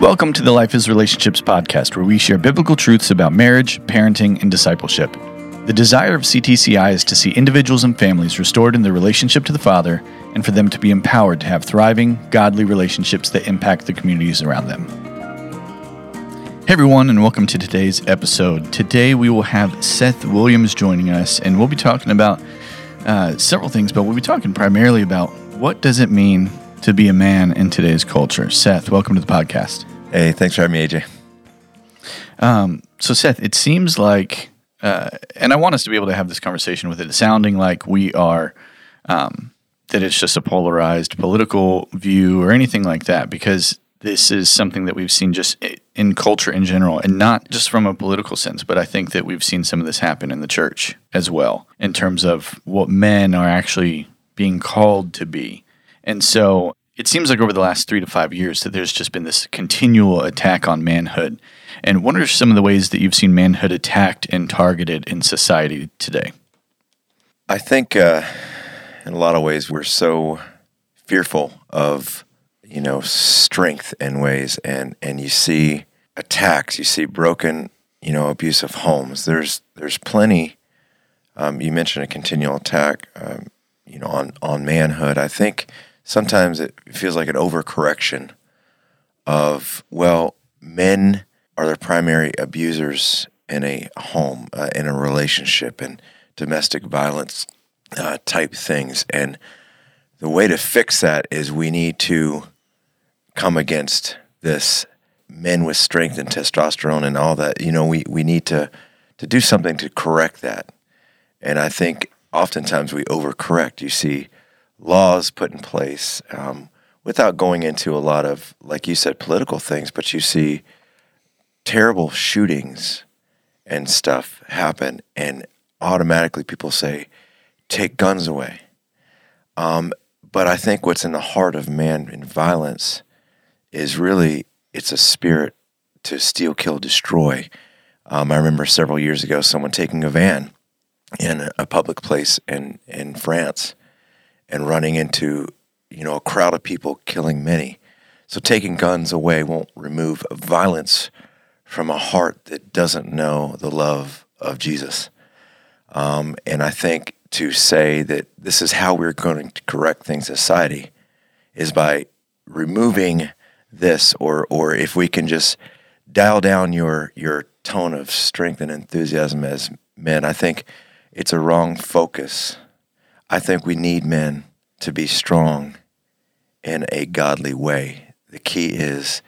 Welcome to the Life is Relationships podcast, where we share biblical truths about marriage, parenting, and discipleship. The desire of CTCI is to see individuals and families restored in their relationship to the Father and for them to be empowered to have thriving, godly relationships that impact the communities around them. Hey everyone, and welcome to today's episode. Today we will have Seth Williams joining us, and we'll be talking about uh, several things, but we'll be talking primarily about what does it mean to be a man in today's culture. Seth, welcome to the podcast. Hey, thanks for having me, AJ. Um, so, Seth, it seems like, uh, and I want us to be able to have this conversation with it sounding like we are, um, that it's just a polarized political view or anything like that, because this is something that we've seen just in culture in general, and not just from a political sense, but I think that we've seen some of this happen in the church as well, in terms of what men are actually being called to be. And so it seems like over the last three to five years that there's just been this continual attack on manhood. And what are some of the ways that you've seen manhood attacked and targeted in society today? I think uh, in a lot of ways we're so fearful of you know strength in ways, and and you see attacks, you see broken, you know, abusive homes. There's there's plenty. Um, you mentioned a continual attack, um, you know, on on manhood. I think sometimes it feels like an overcorrection of, well, men are the primary abusers in a home, uh, in a relationship, and domestic violence uh, type things. And the way to fix that is we need to come against this men with strength and testosterone and all that. You know, we, we need to, to do something to correct that. And I think oftentimes we overcorrect. You see laws put in place um, without going into a lot of, like you said, political things, but you see terrible shootings and stuff happen, and automatically people say, take guns away. Um, but I think what's in the heart of man in violence is really it's a spirit to steal, kill, destroy. Um, I remember several years ago someone taking a van in a public place in in France and running into you know a crowd of people killing many. So taking guns away won't remove violence from a heart that doesn't know the love of Jesus. Um, and I think to say that this is how we're going to correct things in society is by removing this, or or if we can just dial down your your tone of strength and enthusiasm as men, I think it's a wrong focus I think we need men to be strong in a godly way. The key is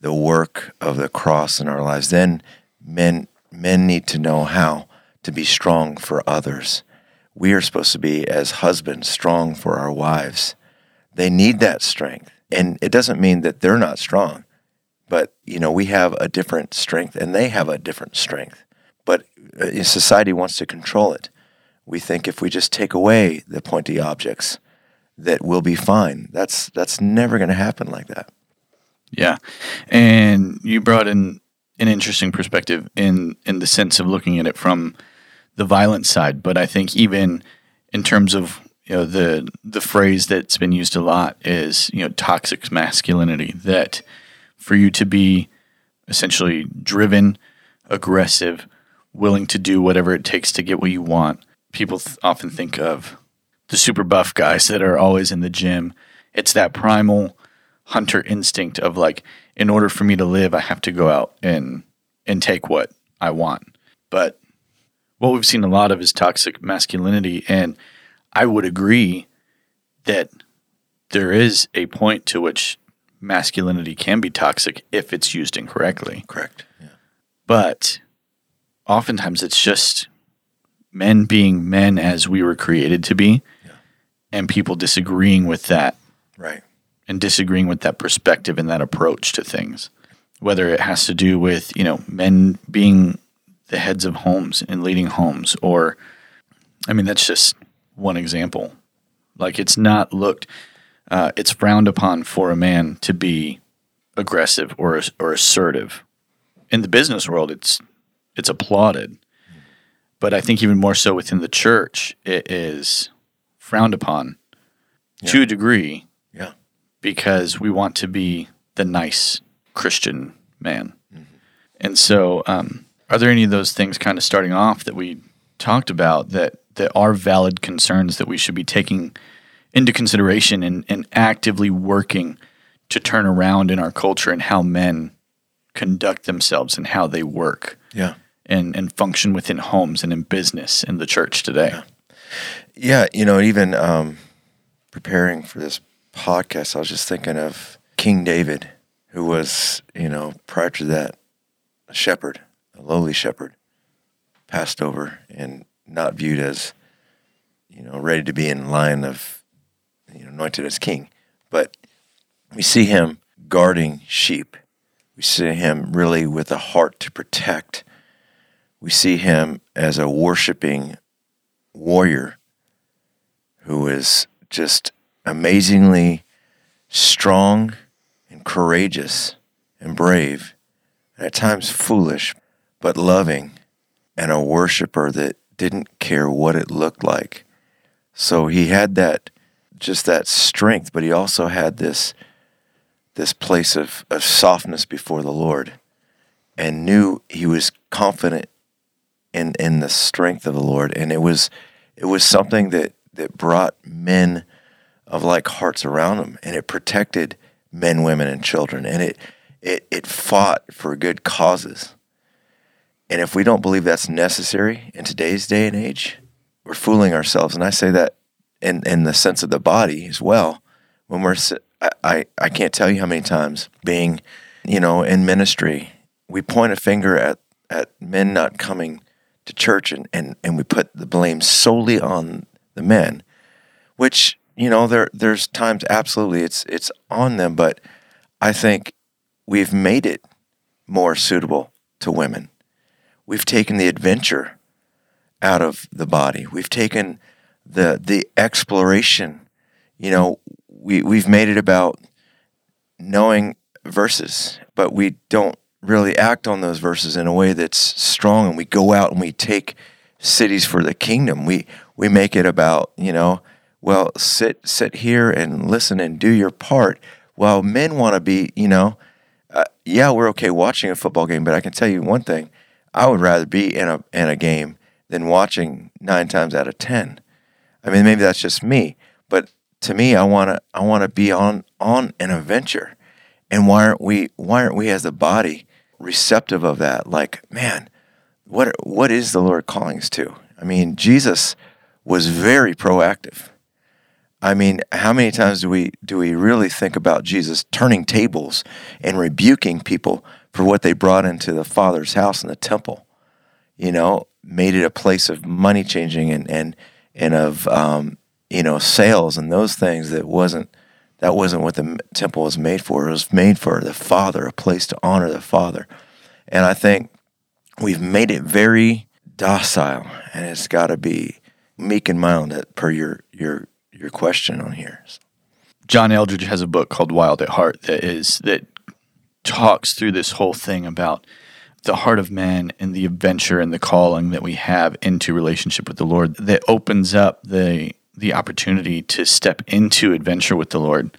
the work of the cross in our lives. Then men men need to know how to be strong for others. We are supposed to be as husbands strong for our wives. They need that strength. And it doesn't mean that they're not strong, but you know, we have a different strength and they have a different strength. But uh, society wants to control it we think if we just take away the pointy objects, that we'll be fine. That's that's never going to happen like that. Yeah, and you brought in an interesting perspective in in the sense of looking at it from the violent side, but I think even in terms of you know the the phrase that's been used a lot is you know toxic masculinity that for you to be essentially driven, aggressive, willing to do whatever it takes to get what you want people th- often think of the super buff guys that are always in the gym. It's that primal hunter instinct of like, in order for me to live, I have to go out and and take what I want. But what we've seen a lot of is toxic masculinity, and I would agree that there is a point to which masculinity can be toxic if it's used incorrectly. Correct. Yeah. But oftentimes it's just men being men as we were created to be, yeah. and people disagreeing with that. Right. And disagreeing with that perspective and that approach to things. Whether it has to do with, you know, men being the heads of homes and leading homes, or, I mean, that's just one example. Like, it's not looked, uh, it's frowned upon for a man to be aggressive or, or assertive. In the business world, it's, it's applauded but I think even more so within the church, it is frowned upon yeah. to a degree. Yeah. Because we want to be the nice Christian man. And so, um, are there any of those things kind of starting off that we talked about that that are valid concerns that we should be taking into consideration and, and actively working to turn around in our culture and how men conduct themselves and how they work Yeah. And, and function within homes and in business in the church today? Yeah, you know, even um, preparing for this podcast, I was just thinking of King David, who was, you know, prior to that, a shepherd, a lowly shepherd, passed over and not viewed as, you know, ready to be in line of, you know, anointed as king. But we see him guarding sheep. We see him really with a heart to protect. We see him as a worshiping warrior who is just amazingly strong and courageous and brave, and at times foolish, but loving, and a worshiper that didn't care what it looked like. So he had that just that strength, but he also had this this place of, of softness before the Lord and knew he was confident in in the strength of the Lord. And it was it was something that that brought men of like hearts around them, and it protected men, women, and children. And it it it fought for good causes. And if we don't believe that's necessary in today's day and age, we're fooling ourselves. And I say that in in the sense of the body as well. When we're I, I, I can't tell you how many times being, you know, in ministry, we point a finger at, at men not coming to church and, and, and we put the blame solely on the men, which, you know, there there's times absolutely it's it's on them, but I think we've made it more suitable to women. We've taken the adventure out of the body. We've taken the the exploration. You know, we we've made it about knowing verses, but we don't really act on those verses in a way that's strong and we go out and we take cities for the kingdom. We we make it about, you know, well, sit sit here and listen and do your part. While men want to be, you know, uh, yeah, we're okay watching a football game, but I can tell you one thing: I would rather be in a in a game than watching nine times out of ten. I mean, maybe that's just me, but to me, I want to I want to be on on an adventure. And why aren't we why aren't we as a body receptive of that? Like, man, what what is the Lord calling us to? I mean, Jesus was very proactive. I mean, how many times do we do we really think about Jesus turning tables and rebuking people for what they brought into the Father's house in the temple? You know, made it a place of money changing and and and of um, you know sales and those things that wasn't that wasn't what the temple was made for. It was made for the Father, a place to honor the Father. And I think we've made it very docile, and it's got to be meek and mild, uh, per your your your question on here. John Eldredge has a book called Wild at Heart that is that talks through this whole thing about the heart of man and the adventure and the calling that we have into relationship with the Lord that opens up the the opportunity to step into adventure with the Lord.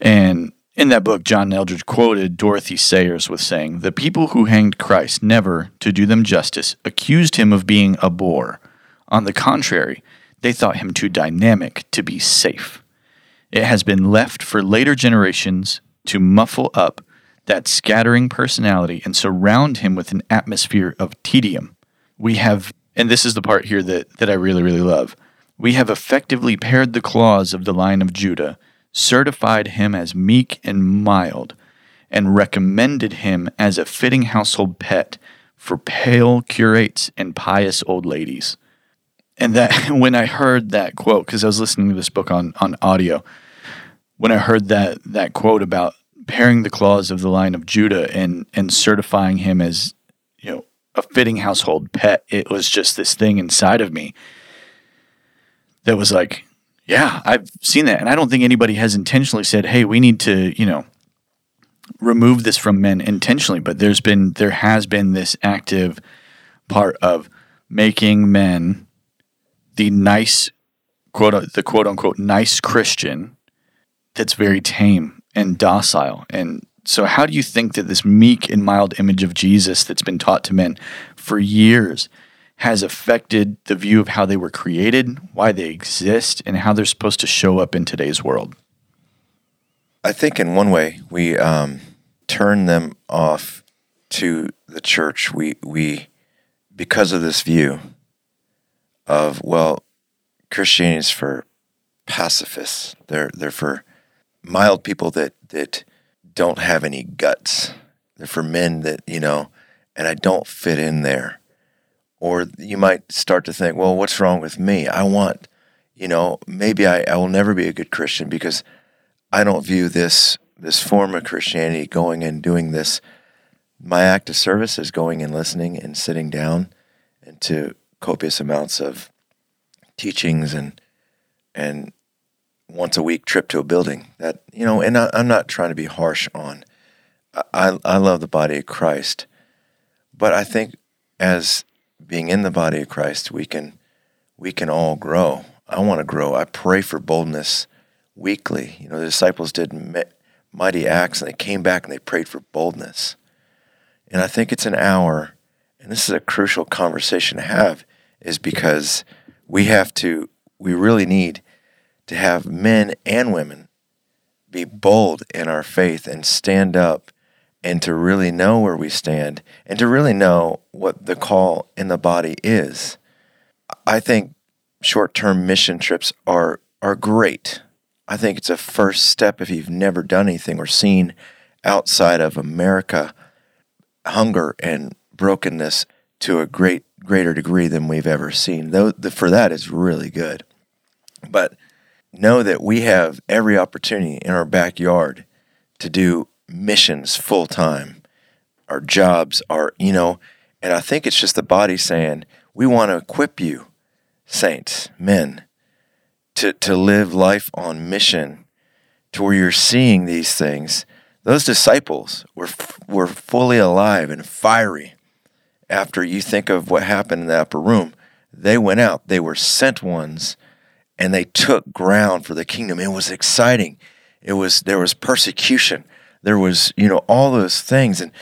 And in that book, John Eldredge quoted Dorothy Sayers with saying, The people who hanged Christ never, to do them justice, accused him of being a bore. On the contrary, they thought him too dynamic to be safe. It has been left for later generations to muffle up that scattering personality and surround him with an atmosphere of tedium. We have, and this is the part here that, that I really, really love, we have effectively pared the claws of the Lion of Judah, certified him as meek and mild, and recommended him as a fitting household pet for pale curates and pious old ladies. And that when I heard that quote, because I was listening to this book on, on audio, when I heard that that quote about paring the claws of the Lion of Judah and and certifying him as you know a fitting household pet, it was just this thing inside of me that was like, yeah, I've seen that, and I don't think anybody has intentionally said, hey, we need to you know remove this from men intentionally, but there's been there has been this active part of making men the nice quote the quote unquote nice Christian that's very tame and docile. And So, how do you think that this meek and mild image of Jesus that's been taught to men for years has affected the view of how they were created, why they exist, and how they're supposed to show up in today's world? I think in one way we um, turn them off to the church. We we because of this view of well, Christianity is for pacifists. They're they're for mild people that that don't have any guts. They're for men that you know, and I don't fit in there. Or you might start to think, well, what's wrong with me? I want, you know, maybe I, I will never be a good Christian because I don't view this this form of Christianity going and doing this. My act of service is going and listening and sitting down and to copious amounts of teachings and and once a week trip to a building that you know and I, am not trying to be harsh on I, I love the body of christ but i think as being in the body of christ we can we can all grow i want to grow i pray for boldness weekly. You know, the disciples did mighty acts and they came back and they prayed for boldness. And I think it's an hour, and this is a crucial conversation to have, is because we have to, we really need to have men and women be bold in our faith and stand up and to really know where we stand and to really know what the call in the body is. I think short term mission trips are, are great. I think it's a first step if you've never done anything or seen outside of America hunger and brokenness to a great greater degree than we've ever seen. Though for that is really good. But know that we have every opportunity in our backyard to do missions full time. Our jobs are, you know, and I think it's just the body saying, we want to equip you, saints, men, to, to live life on mission to where you're seeing these things. Those disciples were, were fully alive and fiery after you think of what happened in the upper room. They went out, they were sent ones, and they took ground for the kingdom. It was exciting. It was there was persecution. There was, you know, all those things. And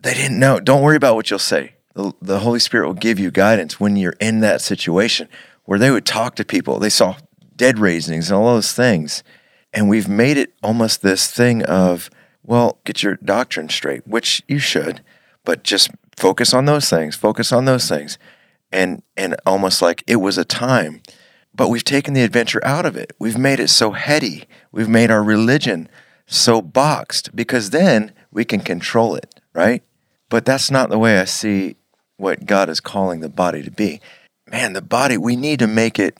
they didn't know. Don't worry about what you'll say. The, the Holy Spirit will give you guidance when you're in that situation where they would talk to people. They saw dead raisings and all those things. And we've made it almost this thing of, well, get your doctrine straight, which you should, but just focus on those things, focus on those things. And and almost like it was a time. But we've taken the adventure out of it. We've made it so heady. We've made our religion so boxed because then we can control it, right? But that's not the way I see what God is calling the body to be. Man, the body, we need to make it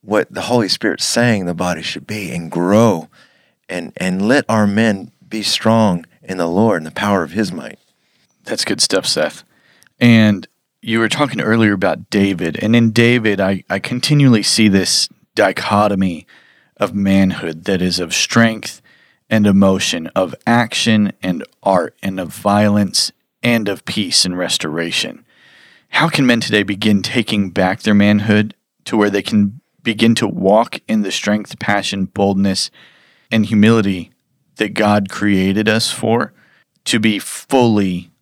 what the Holy Spirit's saying the body should be and grow and and let our men be strong in the Lord and the power of his might. That's good stuff, Seth. And you were talking earlier about David, and in David I, I continually see this dichotomy of manhood that is of strength and emotion, of action and art, and of violence and of peace and restoration. How can men today begin taking back their manhood to where they can begin to walk in the strength, passion, boldness, and humility that God created us for to be fully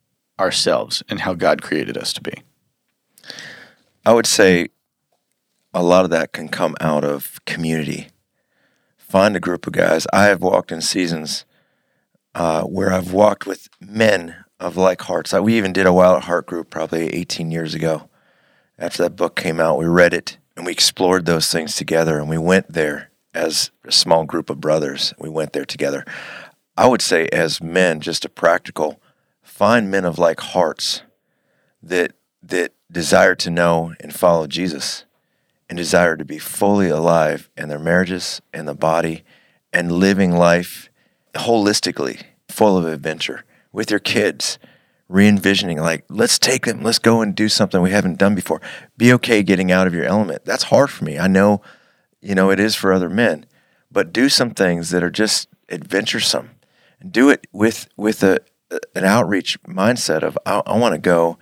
ourselves and how God created us to be? I would say a lot of that can come out of community. Find a group of guys. I have walked in seasons uh, where I've walked with men of like hearts. We even did a Wild Heart group probably 18 years ago. After that book came out, we read it and we explored those things together and we went there as a small group of brothers. We went there together. I would say, as men, just a practical, find men of like hearts that that desire to know and follow Jesus and desire to be fully alive in their marriages and the body and living life holistically, full of adventure with your kids re-envisioning like let's take them let's go and do something we haven't done before. Be okay getting out of your element. That's hard for me. I know you know it is for other men but do some things that are just adventuresome. And do it with with a an outreach mindset of i, I want to go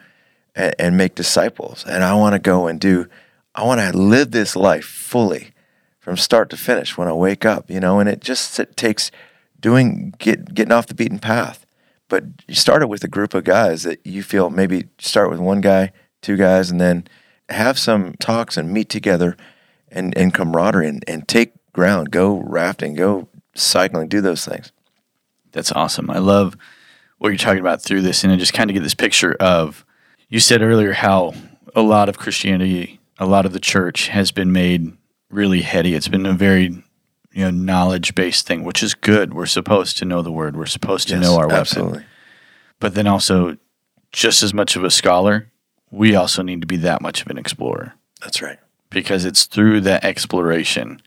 and, and make disciples and i want to go and do i want to live this life fully from start to finish when i wake up you know and it just it takes doing get getting off the beaten path. But you start it with a group of guys that you feel maybe start with one guy, two guys, and then have some talks and meet together and, and camaraderie and, and take ground, go rafting, go cycling, do those things. That's awesome. I love what you're talking about through this, and I just kind of get this picture of you said earlier how a lot of Christianity, a lot of the church has been made really heady. It's been a very you know knowledge based thing, which is good. We're supposed to know the word. We're supposed to Yes, know our weapon. absolutely. But then also, just as much of a scholar, we also need to be that much of an explorer That's right. because it's through that exploration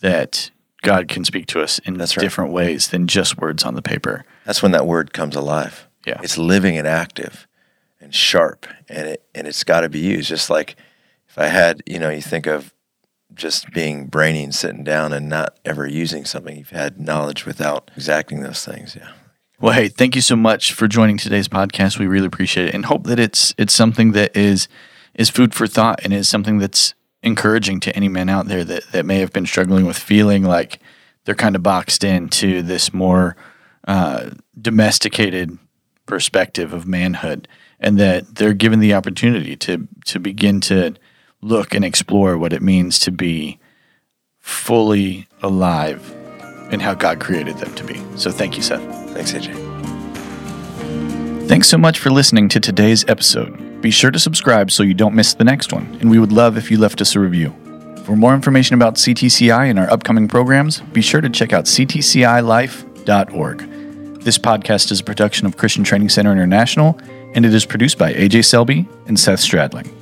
that God can speak to us in That's right. different ways than just words on the paper. That's when that word comes alive. Yeah. It's living and active and sharp and it and it's gotta be used. Just like if I had, you know, you think of just being brainy and sitting down and not ever using something. You've had knowledge without exacting those things. Yeah. Well, hey, thank you so much for joining today's podcast. We really appreciate it, and hope that it's it's something that is is food for thought and is something that's encouraging to any men out there that that may have been struggling with feeling like they're kind of boxed into this more uh, domesticated perspective of manhood, and that they're given the opportunity to to begin to look and explore what it means to be fully alive and how God created them to be. So, thank you, Seth. Thanks, AJ. Thanks so much for listening to today's episode. Be sure to subscribe so you don't miss the next one, and we would love if you left us a review. For more information about CTCI and our upcoming programs, be sure to check out ctcilife.org. This podcast is a production of Christian Training Center International, and it is produced by AJ Selby and Seth Stradling.